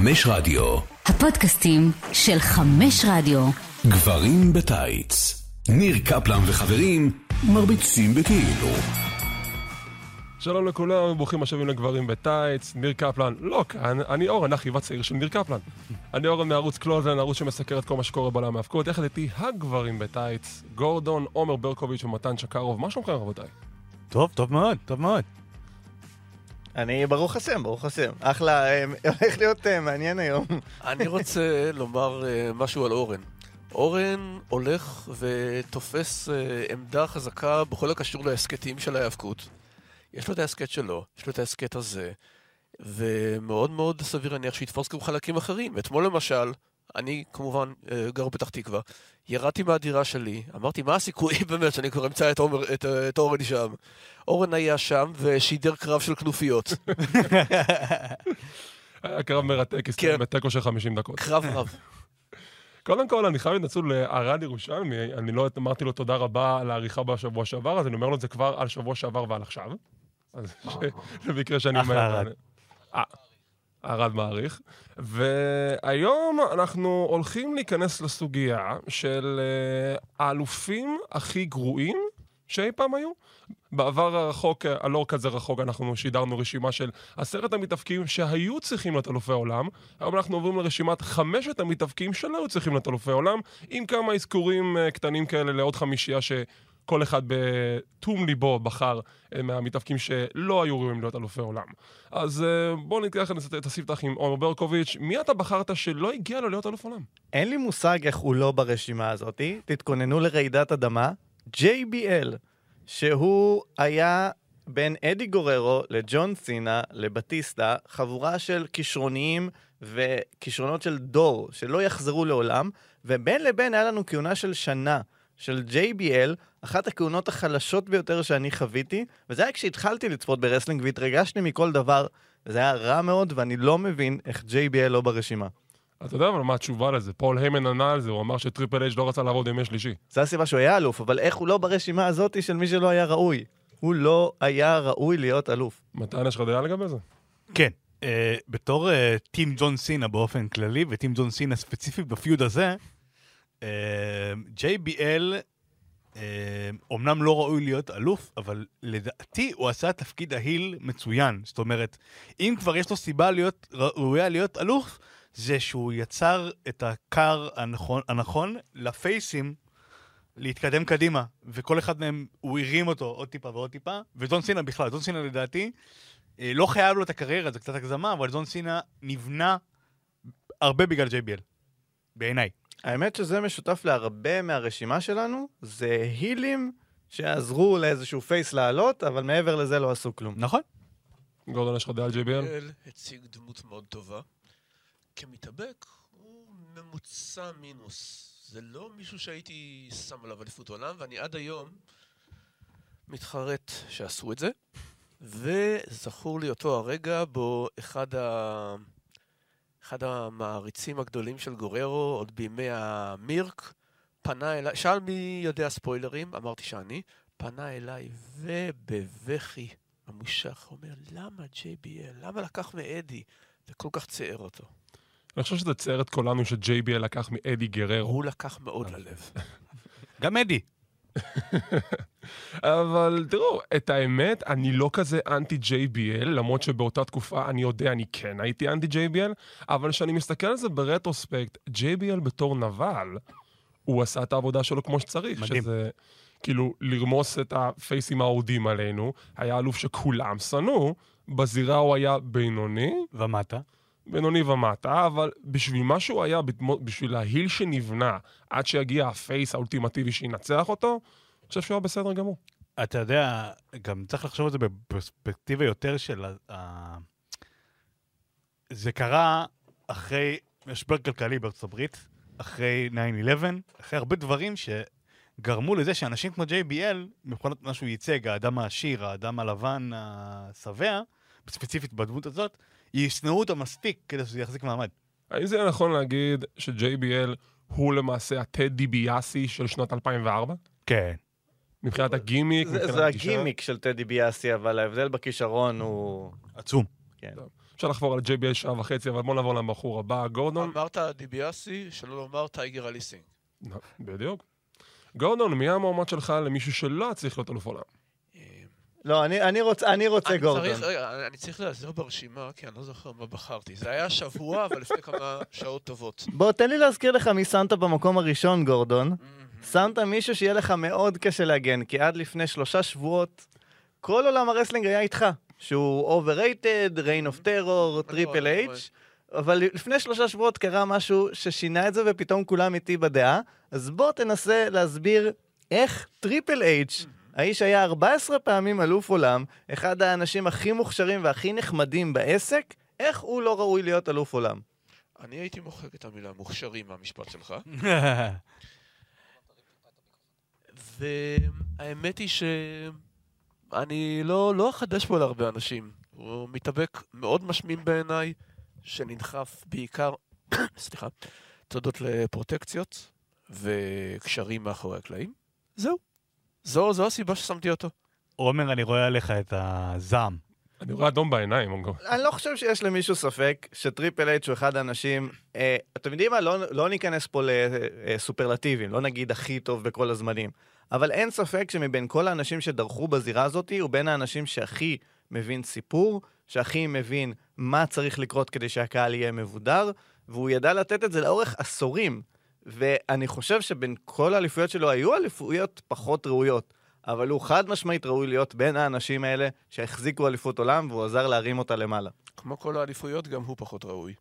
חמש רדיו. הפודקאסטים של חמש רדיו. גברים בטייץ. ניר קפלן וחברים מרביצים בכאילו. שלום לכולם, ברוכים השבים לגברים בטייץ, ניר קפלן, לא כאן, אני אורן, אחיו הצעיר של ניר קפלן. אני אורן מערוץ קלוזן, ערוץ שמסקר את כל מה שקורה בעולם ההאבקות, יחד איתי הגברים בטייץ, גורדון, עומר ברקוביץ' ומתן שקרוב, מה שלומכם רבותיי? טוב, טוב מאוד, טוב מאוד. אני ברוך השם, ברוך השם. אחלה, אה, הולך להיות אה, מעניין היום. אני רוצה לומר אה, משהו על אורן. אורן הולך ותופס עמדה חזקה בכל הקשור להסכתים של ההיאבקות. יש לו את ההסכת שלו, יש לו את ההסכת הזה, ומאוד מאוד סביר להניח שיתפוס גם חלקים אחרים. אתמול למשל, אני כמובן גר בפתח תקווה, ירדתי מהדירה שלי, אמרתי, מה הסיכויים באמת שאני כבר אמצא את, עומר, את, את אורן שם? אורן היה שם ושידר קרב של כנופיות. היה קרב מרתק, הסתיים כן. בתיקו של 50 דקות. קרב רב. קודם כל, אני חייב להתנצל לערד ירושלמי, אני לא אמרתי לו תודה רבה על העריכה בשבוע שעבר, אז אני אומר לו את זה כבר על שבוע שעבר ועל עכשיו. אז במקרה שאני אחלה אומר... ערד. ערד מעריך. והיום אנחנו הולכים להיכנס לסוגיה של אה, האלופים הכי גרועים שאי פעם היו. בעבר הרחוק, אה, הלא כזה רחוק, אנחנו שידרנו רשימה של עשרת המתאבקים שהיו צריכים להיות אלופי עולם. היום אנחנו עוברים לרשימת חמשת המתאבקים שלא היו צריכים להיות אלופי עולם, עם כמה אזכורים אה, קטנים כאלה לעוד חמישייה שכל אחד בתום ליבו בחר אה, מהמתאבקים שלא היו ראויים להיות אלופי עולם. אז אה, בואו ניקח את הספתח עם עומר ברקוביץ', מי אתה בחרת שלא הגיע לו להיות אלוף עולם? אין לי מושג איך הוא לא ברשימה הזאתי. תתכוננו לרעידת אדמה. JBL, שהוא היה בין אדי גררו לג'ון סינה לבטיסטה, חבורה של כישרוניים וכישרונות של דור שלא יחזרו לעולם, ובין לבין היה לנו כהונה של שנה של JBL, אחת הכהונות החלשות ביותר שאני חוויתי, וזה היה כשהתחלתי לצפות ב wrestling והתרגשתי מכל דבר, וזה היה רע מאוד, ואני לא מבין איך JBL לא ברשימה. אתה יודע אבל מה התשובה לזה? פול היימן ענה על זה, הוא אמר שטריפל אייג' לא רצה לעבוד ימי שלישי. זו הסיבה שהוא היה אלוף, אבל איך הוא לא ברשימה הזאת של מי שלא היה ראוי? הוא לא היה ראוי להיות אלוף. מתן, יש לך דעה לגבי זה? כן, אה, בתור טים ג'ון סינה באופן כללי, וטים ג'ון סינה ספציפית בפיוד הזה, JBL אה, אומנם לא ראוי להיות אלוף, אבל לדעתי הוא עשה תפקיד ההיל מצוין. זאת אומרת, אם כבר יש לו סיבה להיות ראויה להיות אלוף, זה שהוא יצר את הקר הנכון, הנכון לפייסים להתקדם קדימה, וכל אחד מהם, הוא הרים אותו עוד טיפה ועוד טיפה, וג'ון סינה בכלל, ג'ון סינה לדעתי, אה, לא חייב לו את הקריירה, זה קצת הגזמה, אבל ג'ון סינה נבנה הרבה בגלל JBL, בעיניי. האמת שזה משותף להרבה מהרשימה שלנו, זה הילים שעזרו לאיזשהו פייס לעלות, אבל מעבר לזה לא עשו כלום. נכון? גורדון, יש לך דעה על JBL? אל הציג דמות מאוד טובה. כמתאבק, הוא ממוצע מינוס. זה לא מישהו שהייתי שם עליו אליפות עולם, ואני עד היום מתחרט שעשו את זה. וזכור לי אותו הרגע בו אחד, ה... אחד המעריצים הגדולים של גוררו, עוד בימי המירק, פנה אליי, שאל מי יודע ספוילרים, אמרתי שאני, פנה אליי ובבכי ממושך, הוא אומר, למה JBL? למה לקח מאדי? זה כל כך ציער אותו. אני חושב שזה צייר את כולנו ש-JBL לקח מאדי גררו. הוא לקח מאוד ללב. גם אדי. אבל תראו, את האמת, אני לא כזה אנטי JBL, למרות שבאותה תקופה אני יודע, אני כן הייתי אנטי JBL, אבל כשאני מסתכל על זה ברטרוספקט, JBL בתור נבל, הוא עשה את העבודה שלו כמו שצריך. מדהים. שזה כאילו לרמוס את הפייסים האהודים עלינו, היה אלוף שכולם שנאו, בזירה הוא היה בינוני, ומטה. בינוני ומטה, אבל בשביל מה שהוא היה, בשביל ההיל שנבנה, עד שיגיע הפייס האולטימטיבי שינצח אותו, אני חושב שהוא היה בסדר גמור. אתה יודע, גם צריך לחשוב על זה בפרספקטיבה יותר של... ה... זה קרה אחרי משבר כלכלי בארצות הברית, אחרי 9-11, אחרי הרבה דברים שגרמו לזה שאנשים כמו JBL, מבחינת מה שהוא ייצג, האדם העשיר, האדם הלבן השבע, ספציפית בדמות הזאת, ישנאו אותו מספיק כדי שזה יחזיק מעמד. האם זה נכון להגיד ש-JBL הוא למעשה הטד דיביאסי של שנת 2004? כן. מבחינת הגימיק, זה, מבחינת זה? הגימיק של טדי ביאסי, אבל ההבדל בכישרון הוא... עצום. כן. אפשר לחבור על JBL שעה וחצי, אבל בוא נעבור לבחור הבא, גורדון. אמרת דיביאסי, שלא לומר טייגר אליסינג. בדיוק. גורדון, מי המועמד שלך למישהו שלא צריך להיות אלוף עולם? לא, אני, אני, רוצ, אני רוצה אני גורדון. צריך, רגע, אני צריך להיעזר ברשימה, כי אני לא זוכר מה בחרתי. זה היה שבוע, אבל לפני כמה שעות טובות. בוא, תן לי להזכיר לך מי שמת במקום הראשון, גורדון. שמת מישהו שיהיה לך מאוד קשה להגן, כי עד לפני שלושה שבועות, כל עולם ה wrestling היה איתך. שהוא overrated, reign of terror, טריפל H, אבל לפני שלושה שבועות קרה משהו ששינה את זה ופתאום כולם איתי בדעה. אז בוא תנסה להסביר איך טריפל H, האיש היה 14 פעמים אלוף עולם, אחד האנשים הכי מוכשרים והכי נחמדים בעסק, איך הוא לא ראוי להיות אלוף עולם? אני הייתי מוחק את המילה מוכשרים מהמשפט שלך, והאמת היא שאני לא, לא אחדש פה להרבה אנשים. הוא מתאבק מאוד משמים בעיניי, שנדחף בעיקר, סליחה, תודות לפרוטקציות וקשרים מאחורי הקלעים. זהו. זו, זו הסיבה ששמתי אותו. עומר, אני רואה עליך את הזעם. אני רואה אדום בעיניים. אני לא חושב שיש למישהו ספק שטריפל אייץ' הוא אחד האנשים... אה, אתם יודעים מה? לא, לא ניכנס פה לסופרלטיבים, לא נגיד הכי טוב בכל הזמנים. אבל אין ספק שמבין כל האנשים שדרכו בזירה הזאת, הוא בין האנשים שהכי מבין סיפור, שהכי מבין מה צריך לקרות כדי שהקהל יהיה מבודר, והוא ידע לתת את זה לאורך עשורים. ואני חושב שבין כל האליפויות שלו היו אליפויות פחות ראויות. אבל הוא חד משמעית ראוי להיות בין האנשים האלה שהחזיקו אליפות עולם והוא עזר להרים אותה למעלה. כמו כל האליפויות, גם הוא פחות ראוי.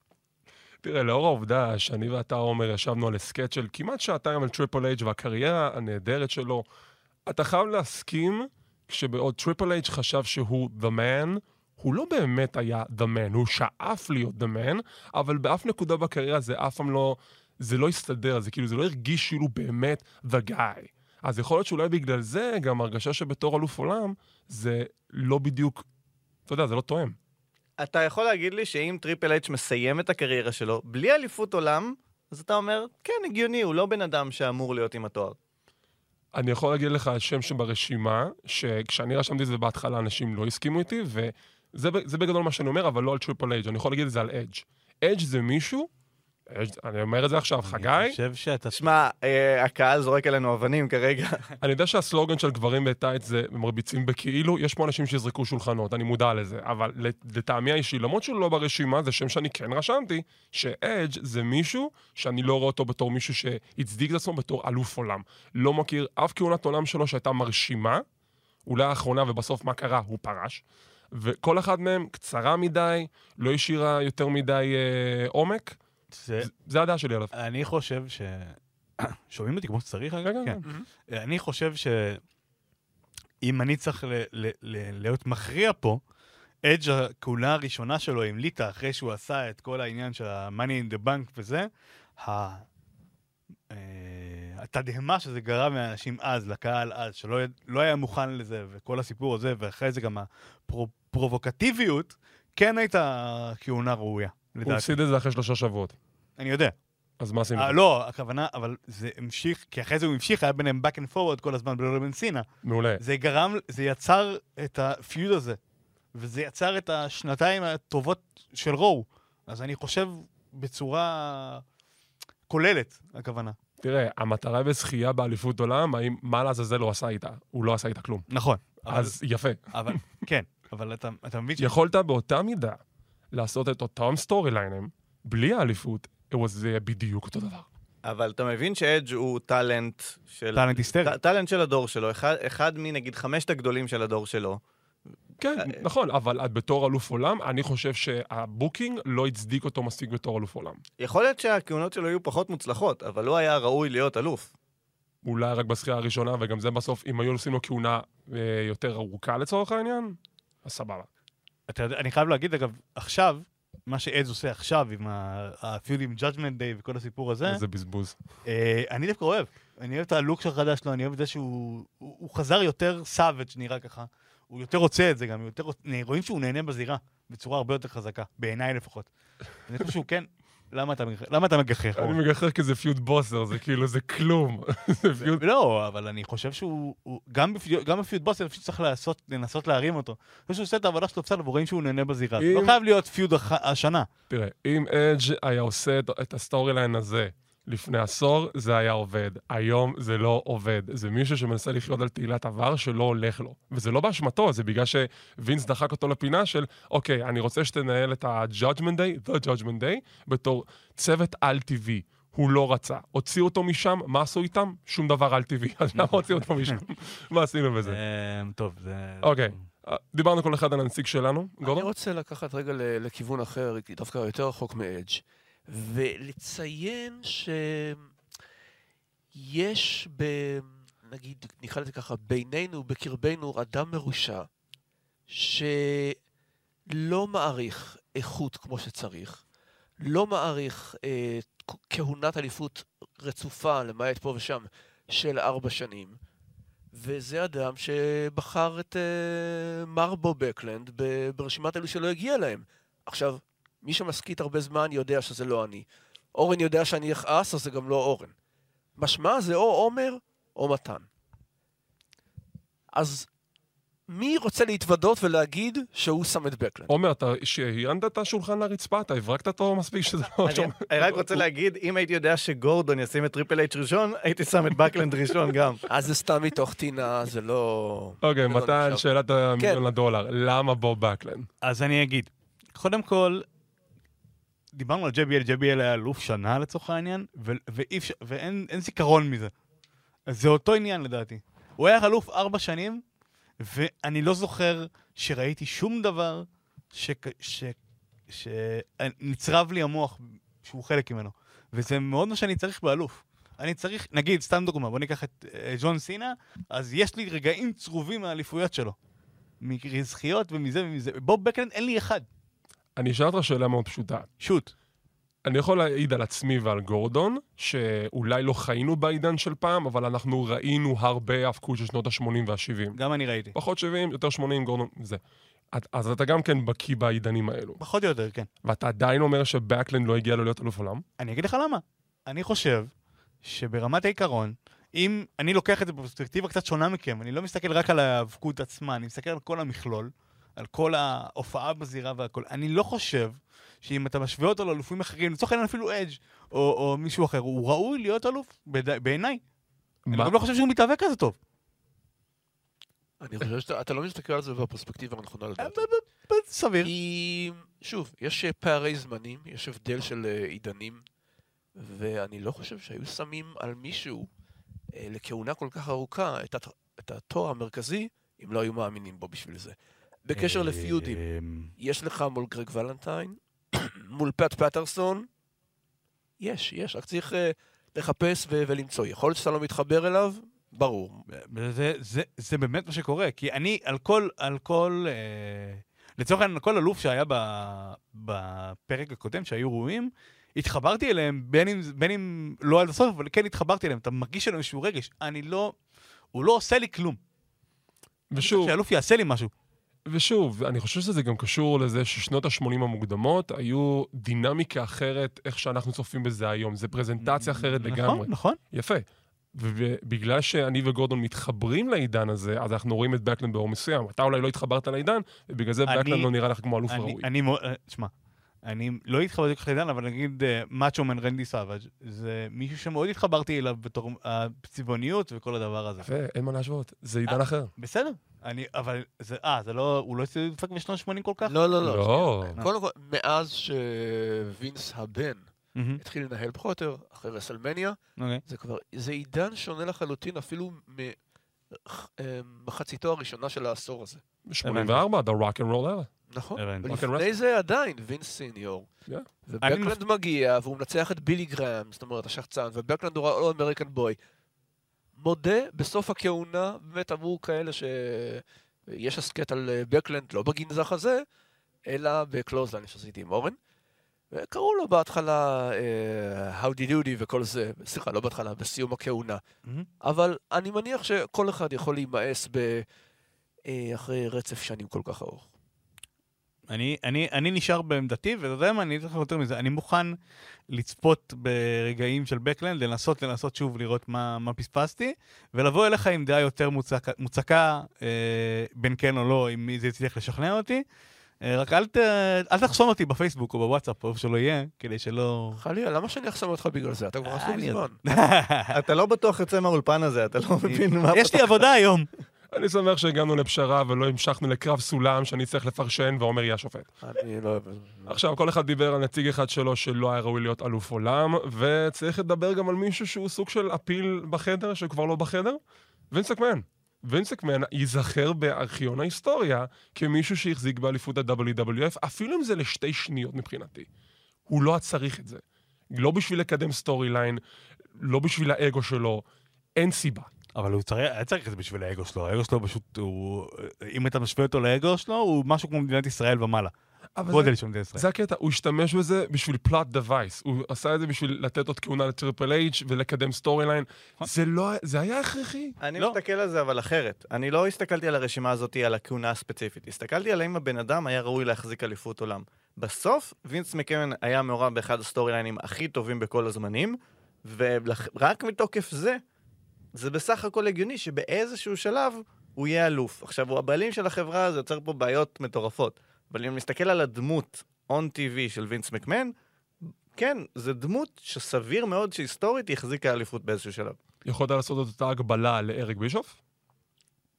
תראה, לאור העובדה שאני ואתה, עומר, ישבנו על הסכת של כמעט שעתיים על טריפל אייץ' והקריירה הנהדרת שלו, אתה חייב להסכים כשבעוד טריפל אייץ' חשב שהוא the man, הוא לא באמת היה the man, הוא שאף להיות the man, אבל באף נקודה בקריירה זה אף פעם לא, זה לא הסתדר, זה כאילו, זה לא הרגיש כאילו באמת the guy. אז יכול להיות שאולי בגלל זה גם הרגשה שבתור אלוף עולם, זה לא בדיוק, אתה יודע, זה לא תואם. אתה יכול להגיד לי שאם טריפל אייץ' מסיים את הקריירה שלו בלי אליפות עולם, אז אתה אומר, כן, הגיוני, הוא לא בן אדם שאמור להיות עם התואר. אני יכול להגיד לך שם שברשימה, שכשאני רשמתי את זה בהתחלה, אנשים לא הסכימו איתי, וזה בגדול מה שאני אומר, אבל לא על טריפל אייץ', אני יכול להגיד את זה על אדג'. אדג' זה מישהו, אני אומר את זה עכשיו, חגי, אני חושב שאתה... שמע, אה, הקהל זורק עלינו אבנים כרגע. אני יודע שהסלוגן של גברים בטייץ זה מרביצים בכאילו, יש פה אנשים שיזרקו שולחנות, אני מודע לזה, אבל לטעמי האישי, למרות שהוא לא ברשימה, זה שם שאני כן רשמתי, שאדג' זה מישהו שאני לא רואה אותו בתור מישהו שהצדיק את עצמו בתור אלוף עולם. לא מכיר אף כהונת עולם שלו שהייתה מרשימה, אולי האחרונה, ובסוף מה קרה? הוא פרש. וכל אחד מהם קצרה מדי, לא השאירה יותר מדי אה, עומק. זה- הדעה שלי עליו. אני חושב ש... שומעים אותי כמו שצריך? רגע? כן, כן. אני חושב שאם אני צריך ל- ל- ל- להיות מכריע פה, אדג' הכהונה הראשונה שלו עם ליטא, אחרי שהוא עשה את כל העניין של ה-money in the bank וזה, אה, התדהמה שזה גרם לאנשים אז, לקהל אז, שלא לא היה מוכן לזה, וכל הסיפור הזה, ואחרי זה גם הפרובוקטיביות, כן הייתה כהונה ראויה, הוא לדעתי. הפסיד את זה אחרי שלושה שבועות. אני יודע. אז מה עשינו? אה, לא, הכוונה, אבל זה המשיך, כי אחרי זה הוא המשיך, היה ביניהם back and forward כל הזמן בינו לבין סינה. מעולה. זה גרם, זה יצר את הפיוד הזה, וזה יצר את השנתיים הטובות של רואו. אז אני חושב בצורה כוללת, הכוונה. תראה, המטרה בזכייה באליפות עולם, האם מה לעזאזל הוא עשה איתה? הוא לא עשה איתה כלום. נכון. אבל, אז יפה. אבל, כן, אבל אתה, אתה מבין ש... יכולת באותה מידה לעשות את אותם סטורי ליינים, בלי האליפות, זה יהיה בדיוק אותו דבר. אבל אתה מבין שאדג' הוא טאלנט של... talent היסטרי. talent של הדור שלו, אחד, אחד מנגיד חמשת הגדולים של הדור שלו. כן, נכון, אבל אדג' בתור אלוף עולם, אני חושב שה booking לא הצדיק אותו מספיק בתור אלוף עולם. יכול להיות שהכהונות שלו יהיו פחות מוצלחות, אבל הוא היה ראוי להיות אלוף. אולי רק בזכייה הראשונה, וגם זה בסוף, אם היו עושים לו כהונה אה, יותר ארוכה לצורך העניין, אז סבבה. אתה יודע, אני חייב להגיד, אגב, עכשיו, מה שאדג' עושה עכשיו עם ה feud עם judgment day וכל הסיפור הזה, איזה בזבוז. אה, אני דווקא אוהב. אני אוהב את הלוק החדש שלו, אני אוהב את זה שהוא הוא, הוא חזר יותר savage נראה ככה. הוא יותר רוצה את זה גם, יותר, רואים שהוא נהנה בזירה בצורה הרבה יותר חזקה, בעיניי לפחות. אני חושב שהוא כן, למה אתה מגחך? למה אתה מגחך? אני? מגחך כי זה feud בוסר, זה כאילו, זה כלום. זה. לא, אבל אני חושב שהוא, הוא- גם ב feud בוסר, פשוט צריך לעשות, לנסות להרים אותו. אני חושב שהוא עושה את העבודה שלו בסדר, ורואים שהוא נהנה בזירה. לא חייב להיות feud הח- השנה. תראה, אם אדג' היה עושה את ה storyline הזה לפני עשור, זה היה עובד. היום זה לא עובד. זה מישהו שמנסה לחיות על תהילת עבר שלא הולך לו. וזה לא באשמתו, זה בגלל שווינס דחק אותו לפינה של, אוקיי, אני רוצה שתנהל את ה-Judgment Day, The Judgment Day, בתור צוות על-טבעי. הוא לא רצה. הוציאו אותו משם, מה עשו איתם? שום דבר על-טבעי. אז למה הוציאו אותו משם? מה עשינו בזה? אמ, טוב, זה... אוקיי. אה, דיברנו כל אחד על הנציג שלנו. אני? רוצה לקחת רגע לכיוון אחר, דווקא יותר רחוק מאדג', ולציין שיש ב... נגיד, נקרא לזה ככה, בינינו, בקרבנו, אדם מרושע, שלא מעריך איכות כמו שצריך, לא מעריך אה, כהונת אליפות רצופה, למעט פה ושם, של ארבע שנים. וזה אדם שבחר את uh, מרבו בקלנד ברשימת אלו שלא הגיע להם. עכשיו, מי שמסכית הרבה זמן יודע שזה לא אני. אורן יודע שאני אכעס, אז זה גם לא אורן. משמע זה או עומר או מתן. אז מי רוצה להתוודות ולהגיד שהוא שם את בקלנד? עומר, אתה שיינת את השולחן לרצפה? אתה הברקת אותו מספיק שזה לא... אני אני רק רוצה להגיד, אם הייתי יודע שגורדון ישים את טריפל אייץ' ראשון, הייתי שם את בקלנד ראשון גם. אז זה סתם מתוך טינה, זה לא... אוקיי, לא מתן. שאלת המיליון כן. לדולר. למה בוב בקלנד? אז אני אגיד, קודם כל, דיברנו על JBL, JBL היה אלוף שנה לצורך העניין, ו- ואי אפשר, ואין אין זיכרון מזה. זה אותו עניין לדעתי. הוא היה אלוף ארבע שנים, ואני לא זוכר שראיתי שום דבר שנצרב לי המוח שהוא חלק ממנו. וזה מאוד מה שאני צריך באלוף. אני צריך, נגיד, סתם דוגמה, בוא ניקח את אה, ג'ון סינה, אז יש לי רגעים צרובים מהאליפויות שלו. מזכיות ומזה ומזה. בוב בקלנד אין לי אחד. אני אשאל אותך שאלה מאוד פשוטה. שוט. אני יכול להעיד על עצמי ועל גורדון, שאולי לא חיינו בעידן של פעם, אבל אנחנו ראינו הרבה האבקות של שנות ה-80 וה-70. גם אני ראיתי. פחות 70, יותר 80, גורדון, זה. את- אז אתה גם כן בקיא בעידנים האלו. פחות או יותר, כן. ואתה עדיין אומר שבקלנד לא הגיע לו להיות אלוף עולם? אני אגיד לך למה. אני חושב שברמת העיקרון, אם אני לוקח את זה בפרספקטיבה קצת שונה מכם, אני לא מסתכל רק על ההיאבקות עצמה, אני מסתכל על כל המכלול, על כל ההופעה בזירה והכל. אני לא חושב שאם אתה משווה אותו לאלופים אחרים, לצורך העניין אפילו אדג' או, או מישהו אחר, הוא ראוי להיות אלוף בעיניי. אני? גם לא חושב שהוא מתאבק כזה טוב. אני חושב שאתה אתה לא מסתכל על זה בפרספקטיבה הנכונה לדעתי. סביר. כי, שוב, יש אה, פערי זמנים, יש הבדל של אה, עידנים, ואני לא חושב שהיו שמים על מישהו אה, לכהונה כל כך ארוכה. את התואר המרכזי, אם לא היו מאמינים בו בשביל זה. בקשר לפיודים, אמ, יש לך מול גרג ולנטיין, מול פט פטרסון, יש, יש, רק צריך אה, לחפש ולמצוא. יכול להיות שאתה לא מתחבר אליו, ברור. זה, זה, זה באמת מה שקורה, כי אני על כל, על כל, אה, לצורך העניין, על כל אלוף שהיה ב, בפרק הקודם, שהיו ראויים, התחברתי אליהם, בין אם, בין אם לא עד הסוף, אבל כן התחברתי אליהם, אתה מרגיש עליהם איזשהו רגש. אני לא, הוא לא עושה לי כלום. ושוב, שהאלוף יעשה לי משהו. ושוב, אני חושב שזה גם קשור לזה ששנות ה-80 המוקדמות היו דינמיקה אחרת, איך שאנחנו צופים בזה היום. זה פרזנטציה אחרת לגמרי. נכון, נכון. יפה. ובגלל שאני וגורדון מתחברים לעידן הזה, אז אנחנו רואים את בקלנד באור מסוים. אתה אולי לא התחברת לעידן, ובגלל זה אני- בקלנד לא נראה לך כמו אלוף אני, ראוי. אני מאוד, אה, תשמע, אני לא התחברתי כל כך לעידן, אבל נגיד אה, מאצ'ומן רנדי סאביג' זה מישהו שמאוד התחברתי אליו בתור הצבעוניות וכל הדבר הזה. יפה, אין מה להשוות. זה עידן אה, אחר. בסדר, אני, אבל זה, אה, זה לא, הוא לא דפק בשנות ה-80 כל כך? לא, לא, לא. לא. קודם כל, מאז שווינס הבן מהמם, התחיל לנהל פחות או יותר, אחרי רסלמניה, אוקיי. זה כבר, זה עידן שונה לחלוטין אפילו ממחציתו הראשונה של העשור הזה. 84, The Rock and Roll era. נכון. ולפני זה עדיין וינס סיניור. Yeah. ובקלנד מגיע, והוא מנצח את בילי גראם, זאת אומרת, השחצן, ובקלנד הוא לא American boy. מודה בסוף הכהונה, באמת עבור כאלה שיש הסכת על אה, בקלנד, לא בגנזך הזה, אלא ב clothesline שעשיתי עם אורן. וקראו לו בהתחלה אה, Howdy Doody וכל זה, סליחה, לא בהתחלה, בסיום הכהונה. אבל אני מניח שכל אחד יכול להימאס ב... אה, אחרי רצף שנים כל כך ארוך. אני, אני, אני נשאר בעמדתי, ואתה יודע מה, אני אגיד לך יותר מזה, אני מוכן לצפות ברגעים של בקלנד, לנסות, לנסות שוב לראות מה, מה פספסתי, ולבוא אליך עם דעה יותר מוצקה, מוצקה אה, בין כן או לא, אם זה יצליח לשכנע אותי. אה, רק אל, ת, אל תחסום אותי בפייסבוק או בוואטסאפ, או איפה שלא יהיה, כדי שלא... חלילה, למה שאני אחסום אותך בגלל זה? אתה כבר חסום אני- מזמן. אתה לא בטוח יוצא מהאולפן הזה, אתה לא מבין מה... יש לי עבודה היום. אני שמח שהגענו לפשרה ולא המשכנו לקרב סולם שאני צריך לפרשן ועומר יהיה השופט. אני לא אוהב. עכשיו, כל אחד דיבר על נציג אחד שלו שלא היה ראוי להיות אלוף עולם, וצריך לדבר גם על מישהו שהוא סוג של אפיל בחדר, שכבר לא בחדר, וינס מקמן. וינס מקמן ייזכר בארכיון ההיסטוריה כמישהו שהחזיק באליפות ה-WWF, אפילו אם זה לשתי שניות מבחינתי. הוא לא צריך את זה. לא בשביל לקדם storyline, לא בשביל האגו שלו, אין סיבה. אבל הוא צריך, היה צריך את זה בשביל האגו שלו, האגו שלו פשוט, הוא, אם אתה משווה אותו לאגו שלו, הוא משהו כמו מדינת ישראל ומעלה. גודל של מדינת ישראל. זה הקטע, הוא השתמש בזה בשביל plot device. הוא עשה את זה בשביל לתת עוד כהונה לטריפל אייץ' ולקדם storyline. זה לא, זה היה הכרחי. אני לא. מסתכל על זה אבל אחרת. אני לא הסתכלתי על הרשימה הזאת על הכהונה הספציפית. הסתכלתי על האם הבן אדם היה ראוי להחזיק אליפות עולם. בסוף, וינס מקמן היה מעורב באחד ה storyline ים הכי טובים בכל הזמנים, ורק מתוקף זה, זה בסך הכל הגיוני שבאיזשהו שלב הוא יהיה אלוף. עכשיו, הוא הבעלים של החברה, זה יוצר פה בעיות מטורפות. אבל אם נסתכל על הדמות on TV של וינס מקמן, כן, זו דמות שסביר מאוד שהיסטורית היא החזיקה אליפות באיזשהו שלב. יכולת לעשות את אותה הגבלה לאריק בישוף?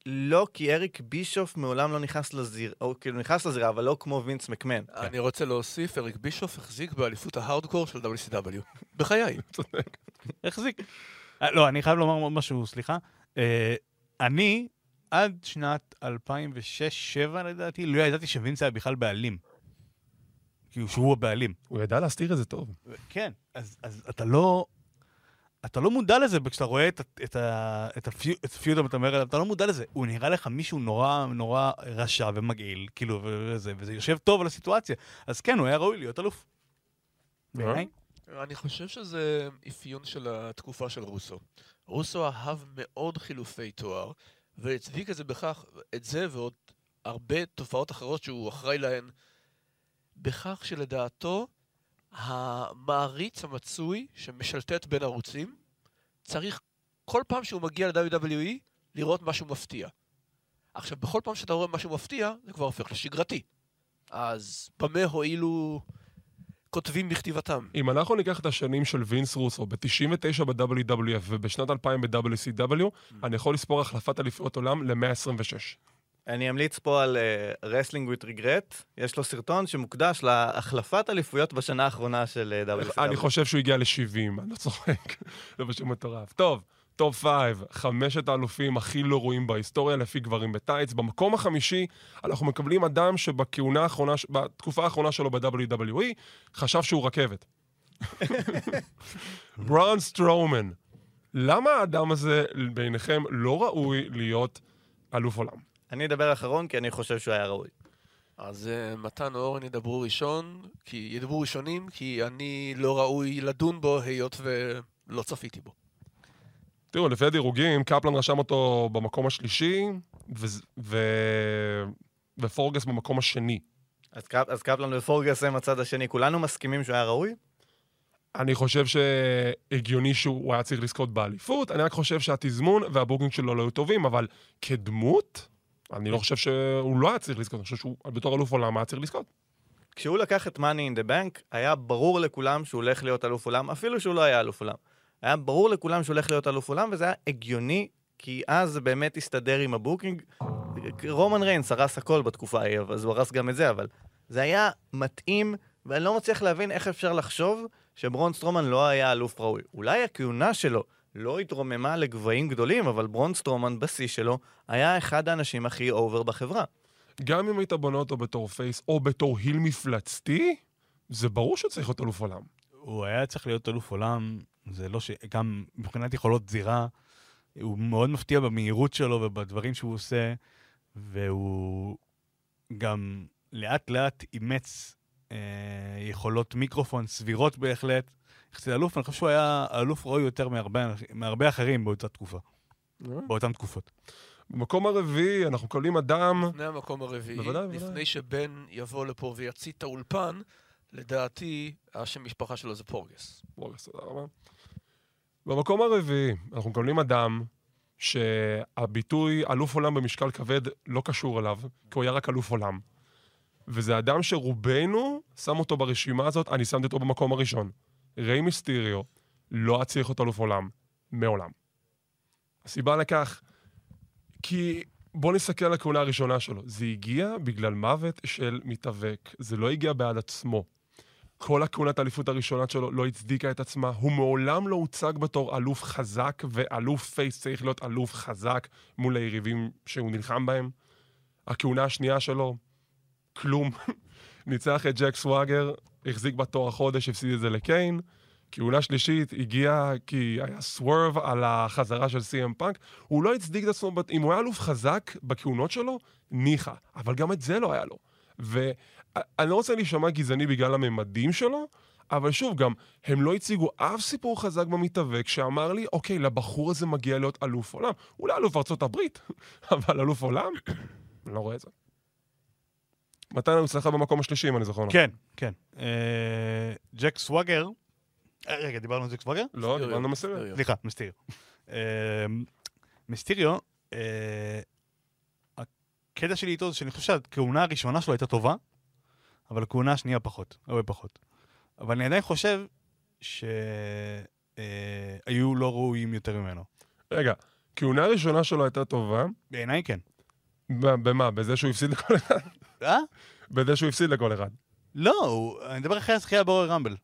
לא, כי אריק בישוף מעולם לא נכנס לזירה, או כאילו נכנס לזירה, אבל לא כמו וינס מקמן. אני רוצה להוסיף, אריק בישוף החזיק באליפות ההארדקור של WCW. בחיי. החזיק. אה, לא, אני חייב לומר משהו, סליחה. אה, אני, עד שנת 2006-2007 לדעתי, לא ידעתי שווינס היה בכלל בעלים. כאילו שהוא הבעלים. הוא ידע להסתיר את זה טוב. כן, אז, אז אתה לא... אתה לא מודע לזה כשאתה רואה את, את, את, הפיו- את הפיוד אומר עליו, אתה לא מודע לזה. הוא נראה לך מישהו נורא נורא רשע ומגעיל, כאילו, וזה, וזה יושב טוב על הסיטואציה. אז כן, הוא היה ראוי להיות אלוף. בעיניי. אני חושב שזה אפיון של התקופה של רוסו. רוסו אהב מאוד חילופי תואר, והצדיק את זה בכך, את זה ועוד הרבה תופעות אחרות שהוא אחראי להן, בכך שלדעתו המעריץ המצוי שמשלטט בין ערוצים, צריך כל פעם שהוא מגיע ל-WWE לראות משהו מפתיע. עכשיו, בכל פעם שאתה רואה משהו מפתיע, זה כבר הופך לשגרתי. אז במה הועילו כותבים בכתיבתם? אם אנחנו ניקח את השנים של וינס רוסו, ב-99 ב-WWF ובשנת 2000 ב-WCW, אני יכול לספור החלפת אליפויות עולם ל-126. אני אמליץ פה על Wrestling With Regret. יש לו סרטון שמוקדש להחלפת אליפויות בשנה האחרונה של אה, WCW. אני חושב שהוא הגיע ל-70, אני לא צוחק. זה פשוט מטורף. טוב, טופ 5, חמשת האלופים הכי לא ראויים בהיסטוריה לפי גברים בטייץ. במקום החמישי, אנחנו מקבלים אדם שבכהונה האחרונה, בתקופה האחרונה שלו ב-WWE, חשב שהוא רכבת. ברון סטרומן. למה האדם הזה בעיניכם לא ראוי להיות אלוף עולם? אני אדבר אחרון כי אני חושב שהוא היה ראוי. אז uh, מתן או אורן ידברו ראשון, כי ידברו ראשונים, כי אני לא ראוי לדון בו היות ולא צפיתי בו. תראו, לפי הדירוגים, קפלן רשם אותו במקום השלישי, ו... ו... ופורגס במקום השני. אז, קפ, אז קפלן ופורגס הם הצד השני. כולנו מסכימים שהוא היה ראוי? אני חושב שהגיוני שהוא היה צריך לזכות באליפות, אני רק חושב שהתזמון וה booking שלו לא היו טובים, אבל כדמות, אני לא חושב שהוא לא היה צריך לזכות, אני חושב שהוא בתור אלוף עולם היה צריך לזכות. כשהוא לקח את money in the bank, היה ברור לכולם שהוא הולך להיות אלוף עולם, אפילו שהוא לא היה אלוף עולם. היה ברור לכולם שהוא הולך להיות אלוף עולם, וזה היה הגיוני, כי אז זה באמת הסתדר עם ה booking. רומן ריינס הרס הכל בתקופה ההיא, אז הוא הרס גם את זה, אבל זה היה מתאים, ואני לא מצליח להבין איך אפשר לחשוב שברון סטרומן לא היה אלוף ראוי. אולי הכהונה שלו לא התרוממה לגבהים גדולים, אבל ברון סטרומן בשיא שלו היה אחד האנשים הכי over בחברה. גם אם היית בונה אותו בתור face או בתור heel מפלצתי, זה ברור שצריך להיות אלוף עולם. הוא היה צריך להיות אלוף עולם, זה לא ש... גם מבחינת יכולות זירה, הוא מאוד מפתיע במהירות שלו ובדברים שהוא עושה, והוא גם לאט לאט אימץ אה, יכולות מיקרופון סבירות בהחלט. יחסית אלוף, אני חושב שהוא היה אלוף ראוי יותר מהרבה, מהרבה אחרים באותה תקופה, באותן תקופות. במקום הרביעי אנחנו מקבלים אדם... לפני המקום הרביעי, בוודאי, בוודאי. לפני שבן יבוא לפה ויצית את האולפן, לדעתי, השם משפחה שלו זה פורגס. וואגס, תודה רבה. במקום הרביעי, אנחנו מקבלים אדם שהביטוי אלוף עולם במשקל כבד לא קשור אליו, כי הוא היה רק אלוף עולם. וזה אדם שרובנו שם אותו ברשימה הזאת, אני שמתי אותו במקום הראשון. ריי מיסטיריו לא צריך להיות אלוף עולם, מעולם. הסיבה לכך, כי בואו נסתכל על הכהונה הראשונה שלו. זה הגיע בגלל מוות של מתאבק, זה לא הגיע בעד עצמו. כל הכהונת האליפות הראשונה שלו לא הצדיקה את עצמה, הוא מעולם לא הוצג בתור אלוף חזק, ואלוף face צריך להיות אלוף חזק מול היריבים שהוא נלחם בהם. הכהונה השנייה שלו, כלום. ניצח את ג'ק סוואגר, החזיק בתואר חודש, הפסיד את זה לקיין. כהונה שלישית הגיעה כי היה swerve על החזרה של סי.אם פאנק. הוא לא הצדיק את עצמו, אם הוא היה אלוף חזק בכהונות שלו, ניחא. אבל גם את זה לא היה לו. ואני לא רוצה להישמע גזעני בגלל הממדים שלו, אבל שוב, גם הם לא הציגו אף סיפור חזק במתאבק שאמר לי, אוקיי, לבחור הזה מגיע להיות אלוף עולם. אולי אלוף ארצות הברית, אבל אלוף עולם? אני לא רואה את זה. מתן הוא אצלך במקום השלישי, אם אני זוכר נכון. כן, כן. אה, ג'ק סוואגר, אה, רגע, דיברנו על ג'ק סוואגר? לא, דיברנו מסוים. סליחה, מיסטריו. אה, מיסטריו, אה, הקטע שלי איתו זה שאני חושב שהכהונה הראשונה שלו הייתה טובה, אבל הכהונה השנייה פחות, הרבה פחות. אבל אני עדיין חושב שהיו לא ראויים יותר ממנו. רגע, כהונה ראשונה שלו הייתה טובה, בעיניי כן. במה? בזה שהוא הפסיד לכל אחד? אה? בזה שהוא הפסיד לכל אחד. לא, אני מדבר אחרי הזכייה ברורי רמבל.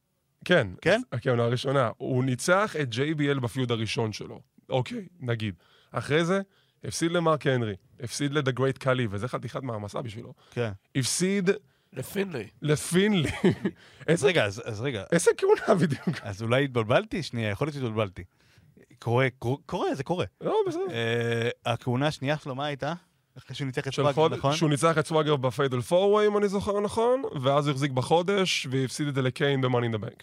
כן. כן? הכהונה הראשונה. הוא ניצח את JBL בפיוד הראשון שלו. אוקיי, נגיד. אחרי זה, הפסיד למרק הנרי, הפסיד ל-The Great קאלי, וזה חתיכת מעמסה בשבילו. כן. הפסיד לפינלי. לפינלי. אז איזה, רגע, אז אז רגע, איזה כהונה בדיוק? אז אולי התבלבלתי? שנייה, יכול להיות שהתבלבלתי. קורה, קורה, זה קורה. לא, בסדר. אה, הכהונה השנייה שלו, מה הייתה? אחרי שהוא ניצח את סוואגר. נכון? שהוא ניצח את סוואגר בפיידל פורווי, אם אני זוכר נכון, ואז הוא החזיק בחודש, והפסיד את זה לקיין ב-Money in the Bank.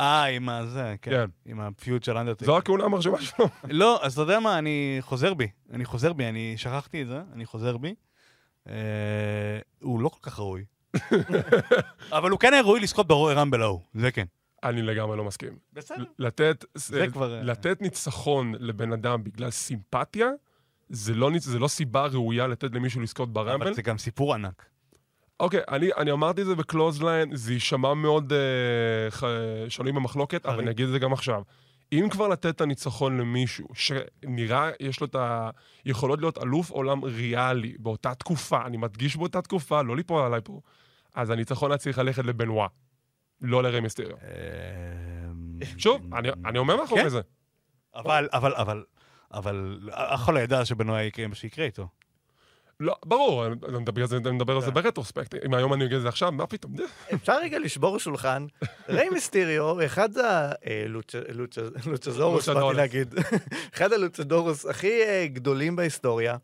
אה, עם הזה, כן. כן. עם הפיוט של אנדרטק. זו הכהונה המרשימה שלו. לא, אז אתה יודע מה, אני חוזר בי. אני חוזר בי, אני שכחתי את זה, אני חוזר בי. אה, הוא לא כל כך ראוי. אבל הוא כן היה ראוי לזכות ברוי רמבל ההוא, זה כן. אני לגמרי לא מסכים. בסדר. לתת, זה כבר, אה, לתת ניצחון לבן אדם בגלל סימפתיה, זה לא, זה לא סיבה ראויה לתת למישהו לזכות ברמבל. אבל זה גם סיפור ענק. אוקיי, אני, אני אמרתי את זה ב clothesline, זה יישמע מאוד אה, ח... שנוי במחלוקת, אבל. אני אגיד את זה גם עכשיו. אם כבר לתת את הניצחון למישהו שנראה, יש לו את היכולות להיות אלוף עולם ריאלי באותה תקופה, אני מדגיש באותה תקופה, לא ליפול עליי פה, אז הניצחון היה צריך ללכת לבנואה, לא לרי מיסטריו. אה, שוב, אני, אומר מאחורי כן. זה. אבל, אבל, אבל, אבל, אף אחד לא ידע שבנואה יקרה מה שיקרה איתו. לא, ברור, אני מדבר על זה, אני מדבר על זה ברטרוספקט. אם היום אני אגיד את זה עכשיו, מה פתאום? אפשר רגע לשבור שולחן. ריי מיסטיריו, אחד הלוצ'זורוס, באתי לוצ'דורס. להגיד, אחד הלוצ'דורוס הכי אה, גדולים בהיסטוריה,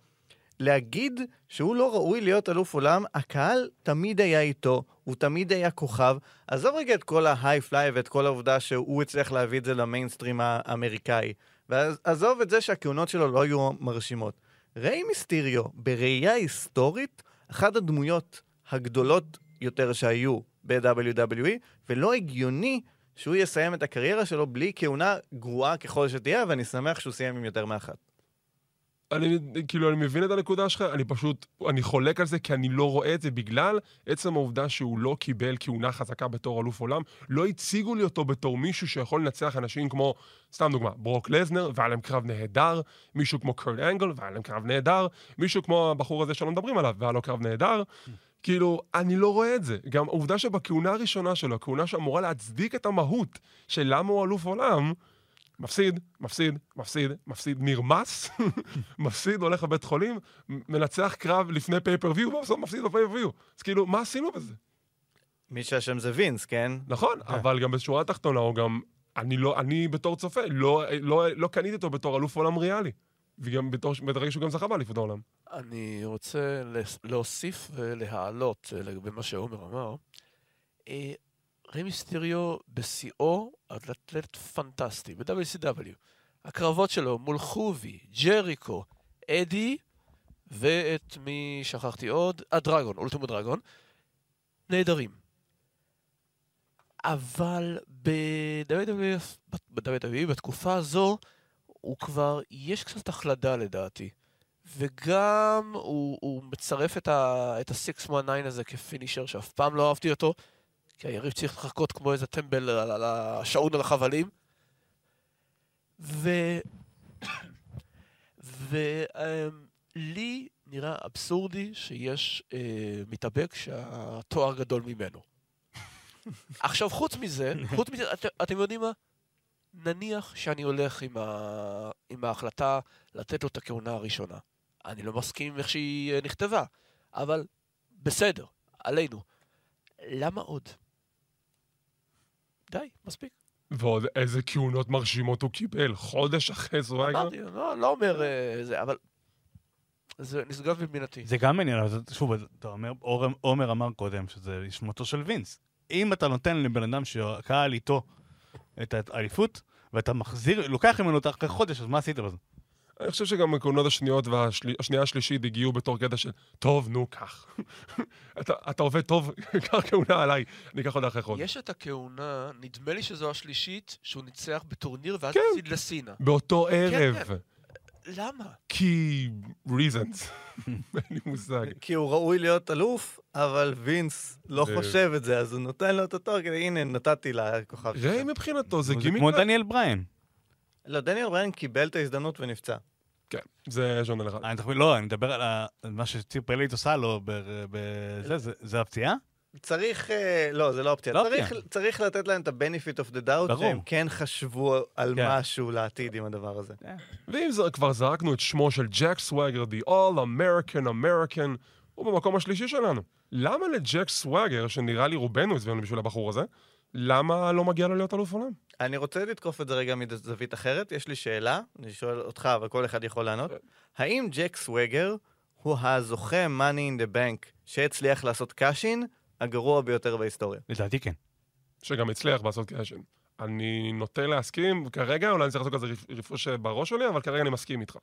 להגיד שהוא לא ראוי להיות אלוף עולם, הקהל תמיד היה איתו, הוא תמיד היה כוכב. עזוב רגע את כל ההיי פליי ואת כל העובדה שהוא הצליח להביא את זה למיינסטרים האמריקאי. ועזוב את זה שהכהונות שלו לא היו מרשימות. ריי מיסטיריו, בראייה היסטורית, אחת הדמויות הגדולות יותר שהיו ב-WWE, ולא הגיוני שהוא יסיים את הקריירה שלו בלי כהונה גרועה ככל שתהיה, ואני שמח שהוא סיים עם יותר מאחת. אני, כאילו, אני מבין את הנקודה שלך, אני פשוט, אני חולק על זה כי אני לא רואה את זה בגלל עצם העובדה שהוא לא קיבל כהונה חזקה בתור אלוף עולם. לא הציגו לי אותו בתור מישהו שיכול לנצח אנשים כמו, סתם דוגמה, ברוק לזנר, והיה להם קרב נהדר, מישהו כמו קרט אנגל, והיה להם קרב נהדר, מישהו כמו הבחור הזה שלא מדברים עליו, והיה לו קרב נהדר. כאילו, אני לא רואה את זה. גם העובדה שבכהונה הראשונה שלו, הכהונה שאמורה להצדיק את המהות של למה הוא אלוף עולם, מפסיד, מפסיד, מפסיד, מפסיד, נרמס, מפסיד, הולך לבית חולים, מנצח קרב לפני פייפריוויו, ובסוף מפסיד בפייפריוויו. אז כאילו, מה עשינו בזה? מי שהשם זה וינס, כן? נכון, אבל גם בשורה התחתונה, הוא גם, אני לא, אני בתור צופה, לא, לא, לא קניתי אותו בתור אלוף עולם ריאלי. וגם בתור, ברגע שהוא גם זכה באליפות העולם. אני רוצה להוסיף ולהעלות אה, לגבי מה שעומר אמר. אה, ריי מיסטריו בשיאו אתלט פנטסטי, ב-WCW. הקרבות שלו מול חובי, ג'ריקו, אדי, ואת מי שכחתי עוד? הדרגון, אולטימוט דרגון. נהדרים. אבל ב-WWE, בתקופה הזו, הוא כבר, יש קצת החלדה לדעתי. וגם הוא, הוא מצרף את ה-619 הזה כפינישר, שאף פעם לא אהבתי אותו, כי היריב צריך לחכות כמו איזה טמבל על, על השעון על החבלים. ו... ולי נראה אבסורדי שיש אה, מתאבק שהתואר גדול ממנו. עכשיו, חוץ מזה, חוץ מזה, את, אתם יודעים מה? נניח שאני הולך עם, ה... עם ההחלטה לתת לו את הכהונה הראשונה. אני לא מסכים עם איך שהיא אה, נכתבה, אבל בסדר, עלינו. למה עוד? די, מספיק. ועוד איזה כהונות מרשימות הוא קיבל, חודש אחרי סוואגר. אמרתי, לא, לא אומר אה, זה, אבל זה נשגב מבינתי. זה גם מעניין, אבל שוב, אתה אומר, עומר- עומר אמר קודם שזה נשמתו של וינס. אם אתה נותן לבן אדם שקהל איתו את האליפות, ואתה מחזיר, לוקח ממנו אותה אחרי חודש, אז מה עשית בזה? אני חושב שגם הכהונות השניות והשנייה השלישית הגיעו בתור קטע של, טוב, נו, קח. אתה, אתה עובד טוב, קח כהונה עליי, אני אקח עוד אחרי חודש. יש את הכהונה, נדמה לי שזו השלישית, שהוא ניצח בטורניר ואז כן. הפסיד לסינה. באותו ערב. כן. למה? כי... reasons. אין לי מושג. כי הוא ראוי להיות אלוף, אבל וינס לא זה- חושב את זה, אז הוא נותן לו את התואר כדי, הנה, נתתי לכוכב שלך. ריי מבחינתו זה זה גימיק... כמו דניאל בריין. לא, דניאל בריין קיבל את ההזדמנות ונפצע. כן, זה ז'ון אחד. אני לא, אני מדבר על מה שציר פרלית עושה לו זה- זה הפציעה? צריך, אה, לא, זה לא אופציה. לא צריך, אופציה. צריך לתת להם את ה-benefit of the doubt, ברור. שהם כן חשבו על כן. משהו לעתיד עם הדבר הזה. ואם זה, כבר זרקנו את שמו של ג'ק סוואגר, The All American American, הוא במקום השלישי שלנו. למה לג'ק סוואגר, שנראה לי רובנו הצביענו בשביל הבחור הזה, למה לא מגיע לו להיות אלוף עולם? אני רוצה לתקוף את זה רגע מזווית אחרת. יש לי שאלה, אני שואל אותך, אבל כל אחד יכול לענות. האם ג'ק סווגר הוא הזוכה money in the bank שהצליח לעשות cash-in הגרוע ביותר בהיסטוריה? לדעתי כן. שגם הצליח לעשות cash-in. אני נוטה להסכים, כרגע אולי אני צריך לעשות כזה רפ- רפרוש בראש שלי, אבל כרגע אני מסכים איתך.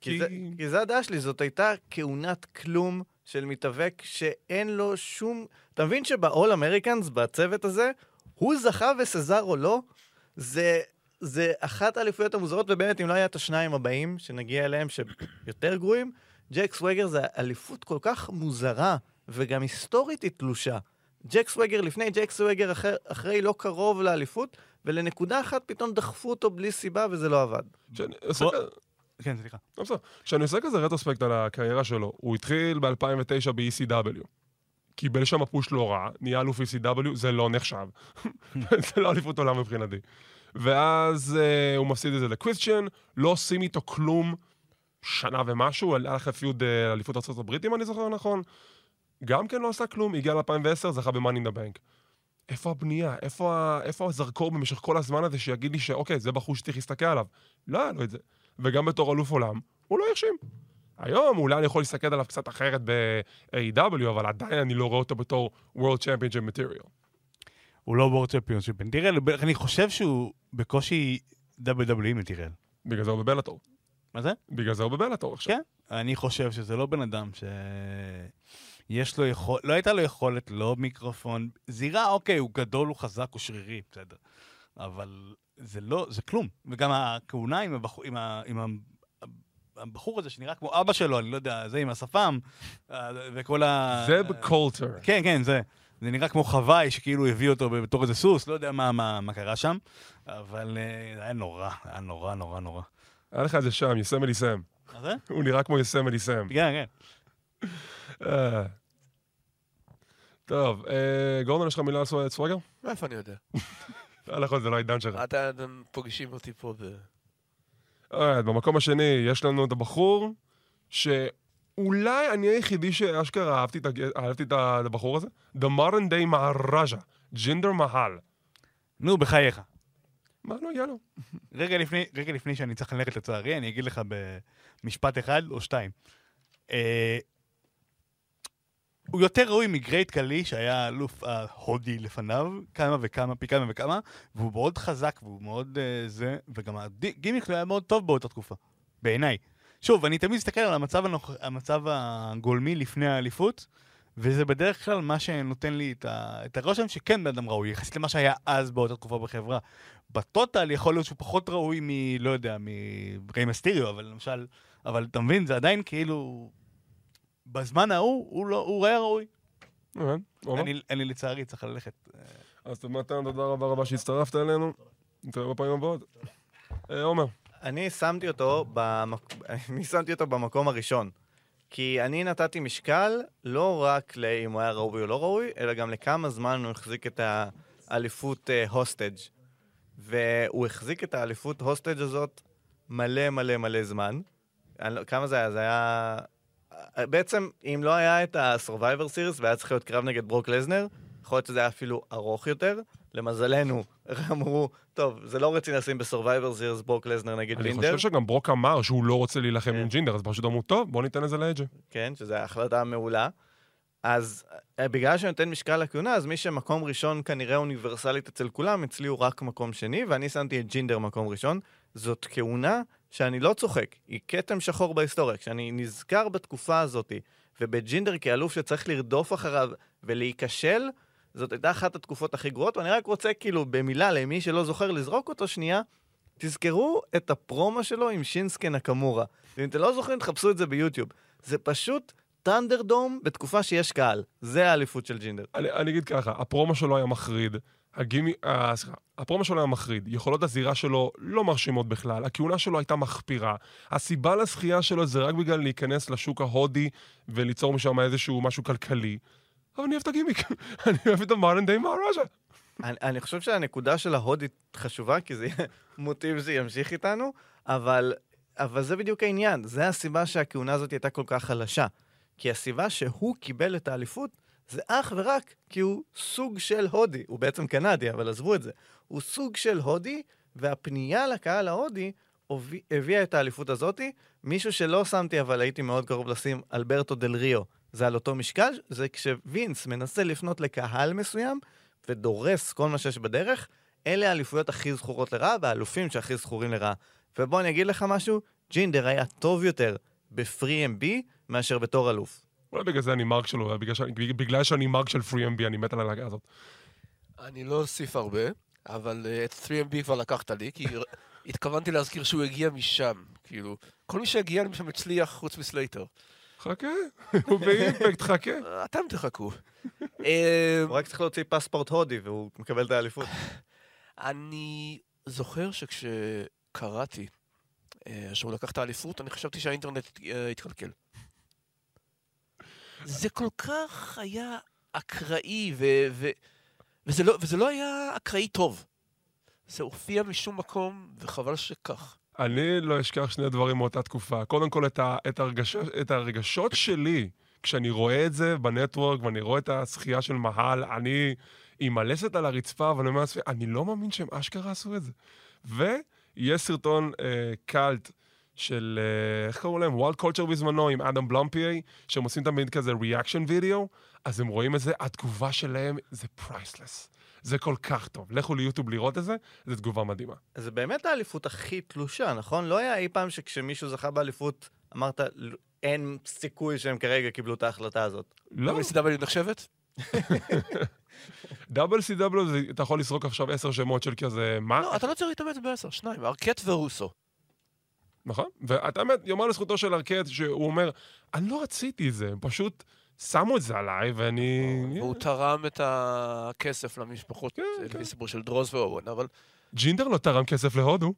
כי, כי- זה, כי זה הדעה שלי, זאת הייתה כהונת כלום של מתאבק שאין לו שום... אתה מבין שב-all Americans, בצוות הזה, הוא זכה וסזארו לא? זה, זה אחת האליפויות המוזרות, ובאמת, אם לא היה את השניים הבאים, שנגיע אליהם, שיותר גרועים, ג'ק סווגר זה אליפות כל כך מוזרה, וגם היסטורית היא תלושה. ג'ק סווגר לפני, ג'ק סווגר אחרי, אחרי לא קרוב לאליפות, ולנקודה אחת פתאום דחפו אותו בלי סיבה, וזה לא עבד. כן, סליחה. לא, בסדר. כשאני עושה כזה רטרוספקט על הקריירה שלו, הוא התחיל ב-2009 ב-ECW. קיבל שם פוש לא רע, נהיה אלוף ECW, זה לא נחשב. זה לא אליפות עולם מבחינתי. ואז uh, הוא מפסיד את זה לקריסטיאן, לא עושים איתו כלום שנה ומשהו, היה לך פיוד uh, אליפות הברית, אם אני זוכר נכון. גם כן לא עשה כלום, הגיע ל-2010, זכה ב-Money in the Bank. איפה הבנייה? איפה, ה- איפה הזרקור במשך כל הזמן הזה שיגיד לי שאוקיי, זה בחור שצריך להסתכל עליו? לא היה לו את זה. וגם בתור אלוף עולם, הוא לא הרשים. היום אולי אני יכול להסתכל עליו קצת אחרת ב-AW, אבל עדיין אני לא רואה אותו בתור World Championship Material. הוא לא וורד צ'מפיונשיפ בנטירל, אני חושב שהוא בקושי WWE מטירל. בגלל זה הוא בבלאטור. מה זה? בגלל זה הוא בבלאטור עכשיו. כן. אני חושב שזה לא בן אדם שיש לו יכול... לא הייתה לו יכולת, לא מיקרופון. זירה, אוקיי, הוא גדול, הוא חזק, הוא שרירי, בסדר. אבל זה לא, זה כלום. וגם הכהונה עם הבחור, עם, ה, עם הבחור הזה שנראה כמו אבא שלו, אני לא יודע, זה עם השפם, אה, וכל ה... זב קולטר. כן, כן, זה. זה נראה כמו חוואי שכאילו הביא אותו בתור איזה סוס, לא יודע מה, מה, מה קרה שם, אבל אה, זה היה נורא, היה נורא, נורא, נורא. היה לך את זה שם, יוסמיטי סם. מה זה? הוא נראה כמו יוסמיטי סם. כן, כן. אה. טוב, גורדון, יש לך מילה על סו- סוואגר? מאיפה אני יודע? לך זה לא העידן שלך. אתה- אתם פוגשים אותי פה ב... אוקיי, במקום השני, יש לנו את הבחור, שאולי אני היחידי שאשכרה אהבתי את אהבתי את הבחור הזה, The Modern Day מהראז'ה, ג'ינדר מהל. נו, בחייך. מה לא לו? רגע לפני, רגע לפני שאני צריך ללכת לצערי, אני אגיד לך במשפט אחד או שתיים. הוא יותר ראוי מגרייט קלי, שהיה אלוף ההודי לפניו, כמה וכמה, פי כמה וכמה, והוא מאוד חזק והוא מאוד אה, זה, וגם הגימיק היה מאוד טוב באותה תקופה, בעיניי. שוב, אני תמיד מסתכל על המצב, הנוכ... המצב הגולמי לפני האליפות, וזה בדרך כלל מה שנותן לי את, ה... את הרושם שכן בן אדם ראוי, יחסית למה שהיה אז באותה תקופה בחברה. בטוטל יכול להיות שהוא פחות ראוי מ... לא יודע, מריי מסטיריו, אבל למשל... אבל אתה מבין, זה עדיין כאילו... בזמן ההוא, הוא, לא, הוא היה ראוי. אני, אני לצערי צריך ללכת. אז מתן, תודה רבה רבה שהצטרפת אלינו. נתראה בפעמים הבאות. אה, עומר. אני שמתי אותו, במק... אני שמתי אותו במקום הראשון. כי אני נתתי משקל לא רק לאם הוא היה ראוי או לא ראוי, אלא גם לכמה זמן הוא החזיק את האליפות הוסטג'. והוא החזיק את האליפות הוסטג' הזאת מלא מלא מלא זמן. לא- כמה זה היה? זה היה... בעצם, אם לא היה את ה-Survivor Series והיה צריך להיות קרב נגד ברוק לזנר, יכול להיות שזה היה אפילו ארוך יותר. למזלנו, אמרו, טוב, זה לא רציני לשים ב-Survivor Series ברוק לזנר נגד אני לינדר. חושב שגם ברוק אמר שהוא לא רוצה להילחם כן. עם ג'ינדר, אז פשוט אמרו, טוב, בוא ניתן את זה לאג'ה. כן, שזו החלטה מעולה. אז אה, בגלל שאני נותן משקל לכהונה, אז מי שמקום ראשון כנראה אוניברסלית אצל כולם, אצלי הוא רק מקום שני, ואני שמתי את ג'ינדר מקום ראשון. זאת כהונה שאני לא צוחק, היא כתם שחור בהיסטוריה. כשאני נזכר בתקופה הזאת, ובג'ינדר כאלוף שצריך לרדוף אחריו ולהיכשל, זאת הייתה אחת התקופות הכי גרועות, ואני רק רוצה כאילו במילה למי שלא זוכר לזרוק אותו שנייה, תזכרו את הפרומו שלו עם שינסקי נקמורה. ואם אתם לא זוכרים, תחפשו את זה ביוטיוב. זה פשוט טנדרדום בתקופה שיש קהל. זה האליפות של ג'ינדר. אני, אני אגיד ככה, הפרומו שלו היה מחריד, הגימי, אה, סליחה, הפרומו שלו היה מחריד, יכולות הזירה שלו לא מרשימות בכלל, הכהונה שלו הייתה מחפירה. הסיבה לזכייה שלו זה רק בגלל להיכנס לשוק ההודי וליצור משם איזשהו משהו כלכלי. אבל אני אוהב את הגימיק, אני אוהב את המודרן דיי מהראז'ה. אני, אני חושב שהנקודה של ההודית חשובה, כי זה מוטיב שימשיך איתנו, אבל, אבל זה בדיוק העניין. זה הסיבה שהכהונה הזאת הייתה כל כך חלשה. כי הסיבה שהוא קיבל את האליפות זה אך ורק כי הוא סוג של הודי. הוא בעצם קנדי, אבל עזבו את זה. הוא סוג של הודי, והפנייה לקהל ההודי הביאה את האליפות הזאתי. מישהו שלא שמתי, אבל הייתי מאוד קרוב לשים, אלברטו דל ריו. זה על אותו משקל, זה כשווינס מנסה לפנות לקהל מסוים ודורס כל מה שיש בדרך, אלה האליפויות הכי זכורות לרעה והאלופים שהכי זכורים לרעה. ובוא אני אגיד לך משהו, ג'ינדר היה טוב יותר בפרי אמבי מאשר בתור אלוף. אולי בגלל זה אני מרק שלו, בגלל שאני, בגלל שאני מרק של 3MB, אני מת על הלהקה הזאת. אני לא אוסיף הרבה, אבל אה, את 3MB כבר לקחת לי, כי התכוונתי להזכיר שהוא הגיע משם. כאילו, כל מי שהגיע משם הצליח חוץ מסלייטר. חכה, הוא באימפקט, חכה. אה, אתם תחכו. אה, הוא רק צריך להוציא פספורט הודי והוא מקבל את האליפות. אני זוכר שכשקראתי אה, שהוא לקח את האליפות, אני חשבתי שהאינטרנט התקלקל. זה כל כך היה אקראי, ו- ו- וזה, לא, וזה לא היה אקראי טוב. זה הופיע משום מקום, וחבל שכך. אני לא אשכח שני דברים מאותה תקופה. קודם כל, את, ה, את, הרגש, את הרגשות שלי, כשאני רואה את זה בנטוורק, ואני רואה את הזכייה של מהל, אני עם הלסת על הרצפה, ואני אומר לעצמי, אני לא מאמין שהם אשכרה עשו את זה. ויש סרטון אה, קאלט של, אה, איך קראו להם? WhatCulture בזמנו, עם אדם בלמפיד, שהם עושים תמיד כזה reaction video, אז הם רואים את זה, התגובה שלהם זה priceless. זה כל כך טוב. לכו ליוטיוב לראות את זה, זו תגובה מדהימה. זה באמת האליפות הכי תלושה, נכון? לא היה אי פעם שכשמישהו זכה באליפות, אמרת, אין סיכוי שהם כרגע קיבלו את ההחלטה הזאת. לא, WCW נחשבת? double C double, זה- אתה יכול לסרוק עכשיו עשר שמות של כזה, מה? לא, אתה לא צריך להתאמץ בעשר, שניים, ארקט ורוסו. נכון? ואתה באמת, יאמר לזכותו של ארקד, שהוא אומר, אני לא רציתי את זה, פשוט שמו את זה עליי, ואני... והוא תרם את הכסף למשפחות, כן, אה, כן. לפי סיפור של דרוז ואורן, אבל ג'ינדר לא תרם כסף להודו.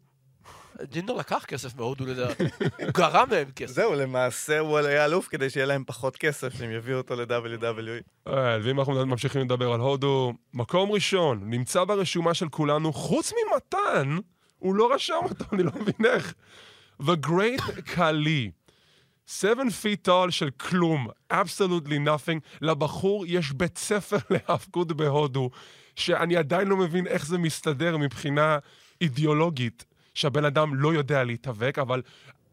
ג'ינדר לקח כסף מהודו לדעתי. הוא גרם מהם כסף. זהו, למעשה הוא היה אלוף כדי שיהיה להם פחות כסף, שהם יביאו אותו ל-WWE. אה, ואם אנחנו ממשיכים לדבר על הודו, מקום ראשון, נמצא ברשומה של כולנו, חוץ ממתן, הוא לא רשם אותו, אני לא מבין איך. The Great קאלי. 7 feet tall של כלום, absolutely nothing. לבחור יש בית ספר להאבקות בהודו, שאני עדיין לא מבין איך זה מסתדר מבחינה אידיאולוגית, שהבן אדם לא יודע להתאבק, אבל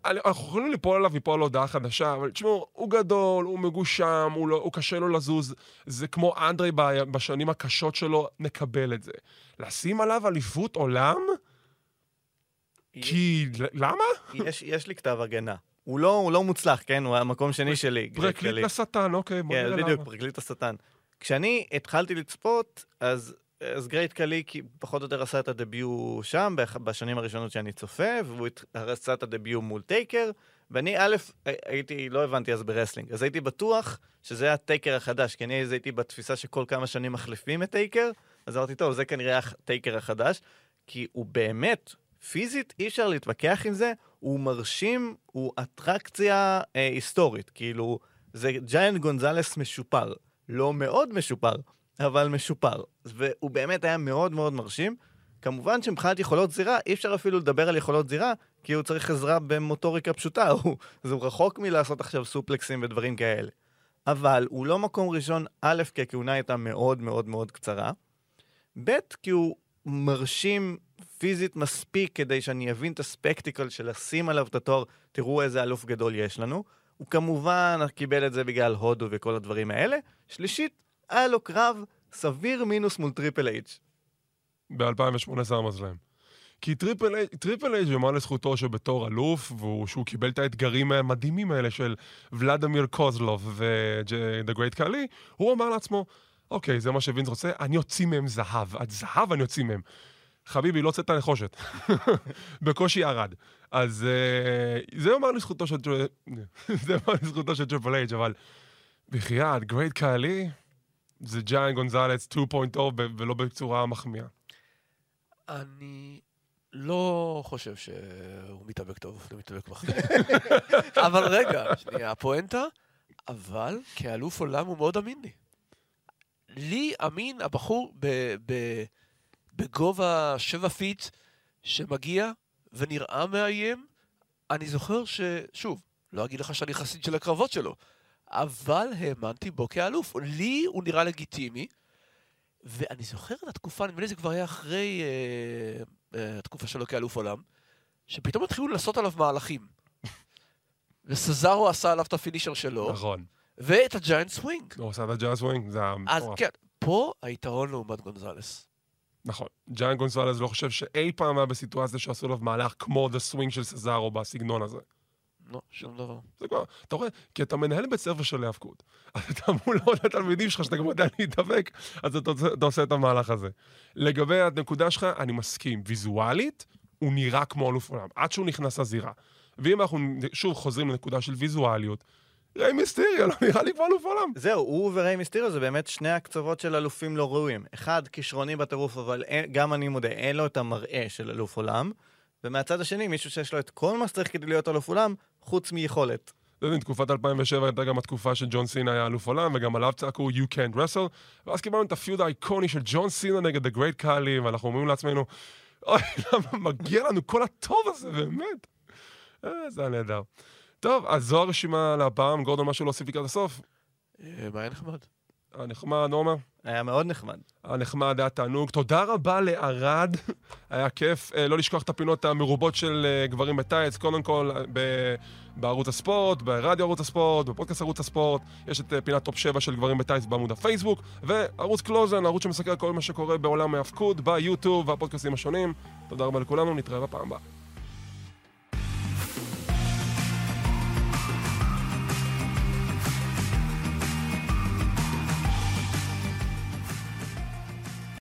אנחנו יכולים ליפול עליו מפה על הודעה חדשה, אבל תשמעו, הוא גדול, הוא מגושם, הוא, לא, הוא קשה לו לזוז, זה כמו אנדרי בשנים הקשות שלו, נקבל את זה. לשים עליו אליפות עולם? כי, למה? יש, יש לי כתב הגנה. הוא לא, הוא לא מוצלח, כן? הוא המקום שני שלי. פרקליט קלי. לשטן, אוקיי, בוא כן, נראה בדיוק, למה. פרקליט השטן. כשאני התחלתי לצפות, אז, אז גרייט קלי פחות או יותר עשה את ה debut שם, בשנים הראשונות שאני צופה, והוא עשה את ה debut מול טייקר, ואני א', הי- הייתי, לא הבנתי אז ברסלינג, אז הייתי בטוח שזה הטייקר החדש, כי אני אז הייתי בתפיסה שכל כמה שנים מחליפים את טייקר, אז אמרתי, טוב, זה כנראה הטייקר החדש, כי הוא באמת, פיזית, אי אפשר להתווכח עם זה, הוא מרשים, הוא אטרקציה אה, היסטורית, כאילו, זה ג'יינט גונזלס משופר. לא מאוד משופר, אבל משופר. והוא באמת היה מאוד מאוד מרשים. כמובן שמבחינת יכולות זירה, אי אפשר אפילו לדבר על יכולות זירה, כי הוא צריך עזרה במוטוריקה פשוטה, הוא, אז הוא רחוק מלעשות עכשיו סופלקסים ודברים כאלה. אבל הוא לא מקום ראשון, א', כי הכהונה הייתה מאוד מאוד מאוד קצרה, ב', כי הוא מרשים פיזית מספיק כדי שאני אבין את ה spectacle של לשים עליו את התואר, תראו איזה אלוף גדול יש לנו. הוא כמובן קיבל את זה בגלל הודו וכל הדברים האלה. שלישית, היה לו קרב סביר מינוס מול טריפל אייץ'. ב-2018 רמז להם. כי טריפל איי- טריפל אייץ' יאמר לזכותו שבתור אלוף, והוא- שהוא קיבל את האתגרים המדהימים האלה של ולדימיר קוזלוב ו-The Great קאלי, הוא אמר לעצמו, אוקיי, זה מה שווינס רוצה, אני אוציא מהם זהב. עד זהב אני אוציא מהם. חביבי, לא הוצאת נחושת. בקושי ירד. אז אה, זה יאמר לזכותו של זה יאמר לזכותו של טריפל אייץ', אבל בחייאת, גרייט קאלי זה ג'איינט גונזלס 2.0 ב- ולא בצורה מחמיאה. אני לא חושב שהוא מתאבק טוב, הוא מתאבק מחמיר. אבל רגע, שנייה, הפואנטה, אבל כאלוף עולם הוא מאוד אמין לי. לי אמין הבחור בגובה שבע פיט שמגיע ונראה מאיים. אני זוכר ש... שוב, לא אגיד לך שאני חסיד של הקרבות שלו, אבל האמנתי בו כאלוף. לי הוא נראה לגיטימי, ואני זוכר את התקופה, נדמה לי זה כבר היה אחרי אה, אה, התקופה שלו כאלוף עולם, שפתאום התחילו לעשות עליו מהלכים. וסזארו עשה עליו את ה finisher שלו, נכון. ואת ה giant swing. הוא עשה את ה giant swing, זה היה אז מטורף. כן, פה היתרון לעומת גונזלס. נכון. ג'איינט גונזלס לא חושב שאי פעם היה בסיטואציה שעשו עליו מהלך כמו the swing של סזארו בסגנון הזה. לא, שום דבר. זה כבר, אתה רואה, כי אתה מנהל בית ספר של היאבקות. אז אתה מול עוד התלמידים שלך שאתה גם יודע להתאבק, אז אתה עושה את המהלך הזה. לגבי הנקודה שלך, אני מסכים. ויזואלית, הוא נראה כמו אלוף עולם, עד שהוא נכנס לזירה. ואם אנחנו שוב חוזרים לנקודה של ויזואליות, ריי מיסטריה לא נראה לי כמו אלוף עולם. זהו, הוא וריי מיסטיריו זה באמת שני הקצוות של אלופים לא ראויים. אחד, כישרוני בטירוף, אבל אין, גם אני מודה, אין לו את המראה של אלוף עולם. ומהצד השני, מישהו שיש לו את כל מה שצריך כדי להיות אלוף עולם, חוץ מיכולת. אתה יודע, תקופת 2007 הייתה גם התקופה שג'ון סינה היה אלוף עולם, וגם עליו צעקו You can't wrestle, ואז קיבלנו את הפיוד האיקוני של ג'ון סינה נגד The Great קאלי, ואנחנו אומרים לעצמנו, אוי, למה מגיע לנו כל הטוב הזה, באמת? אה, זה היה נהדר. טוב, אז זו הרשימה להפעם, גורדון, משהו להוסיף לקראת הסוף? אה, מה היה נחמד? הנחמד, עומר? היה מאוד נחמד. הנחמד, היה תענוג. תודה רבה לערד, היה כיף. אה, לא לשכוח את הפינות המרובות של אה, גברים בטייץ, קודם כל ב- בערוץ הספורט, ברדיו ערוץ הספורט, בפודקאסט ערוץ הספורט. יש את פינת טופ 7 של גברים בטייץ בעמוד הפייסבוק, וערוץ קלוזן, ערוץ שמסקר כל מה שקורה בעולם ההאבקות, ביוטיוב והפודקאסטים השונים. תודה רבה לכולנו, נתראה בפעם הבאה.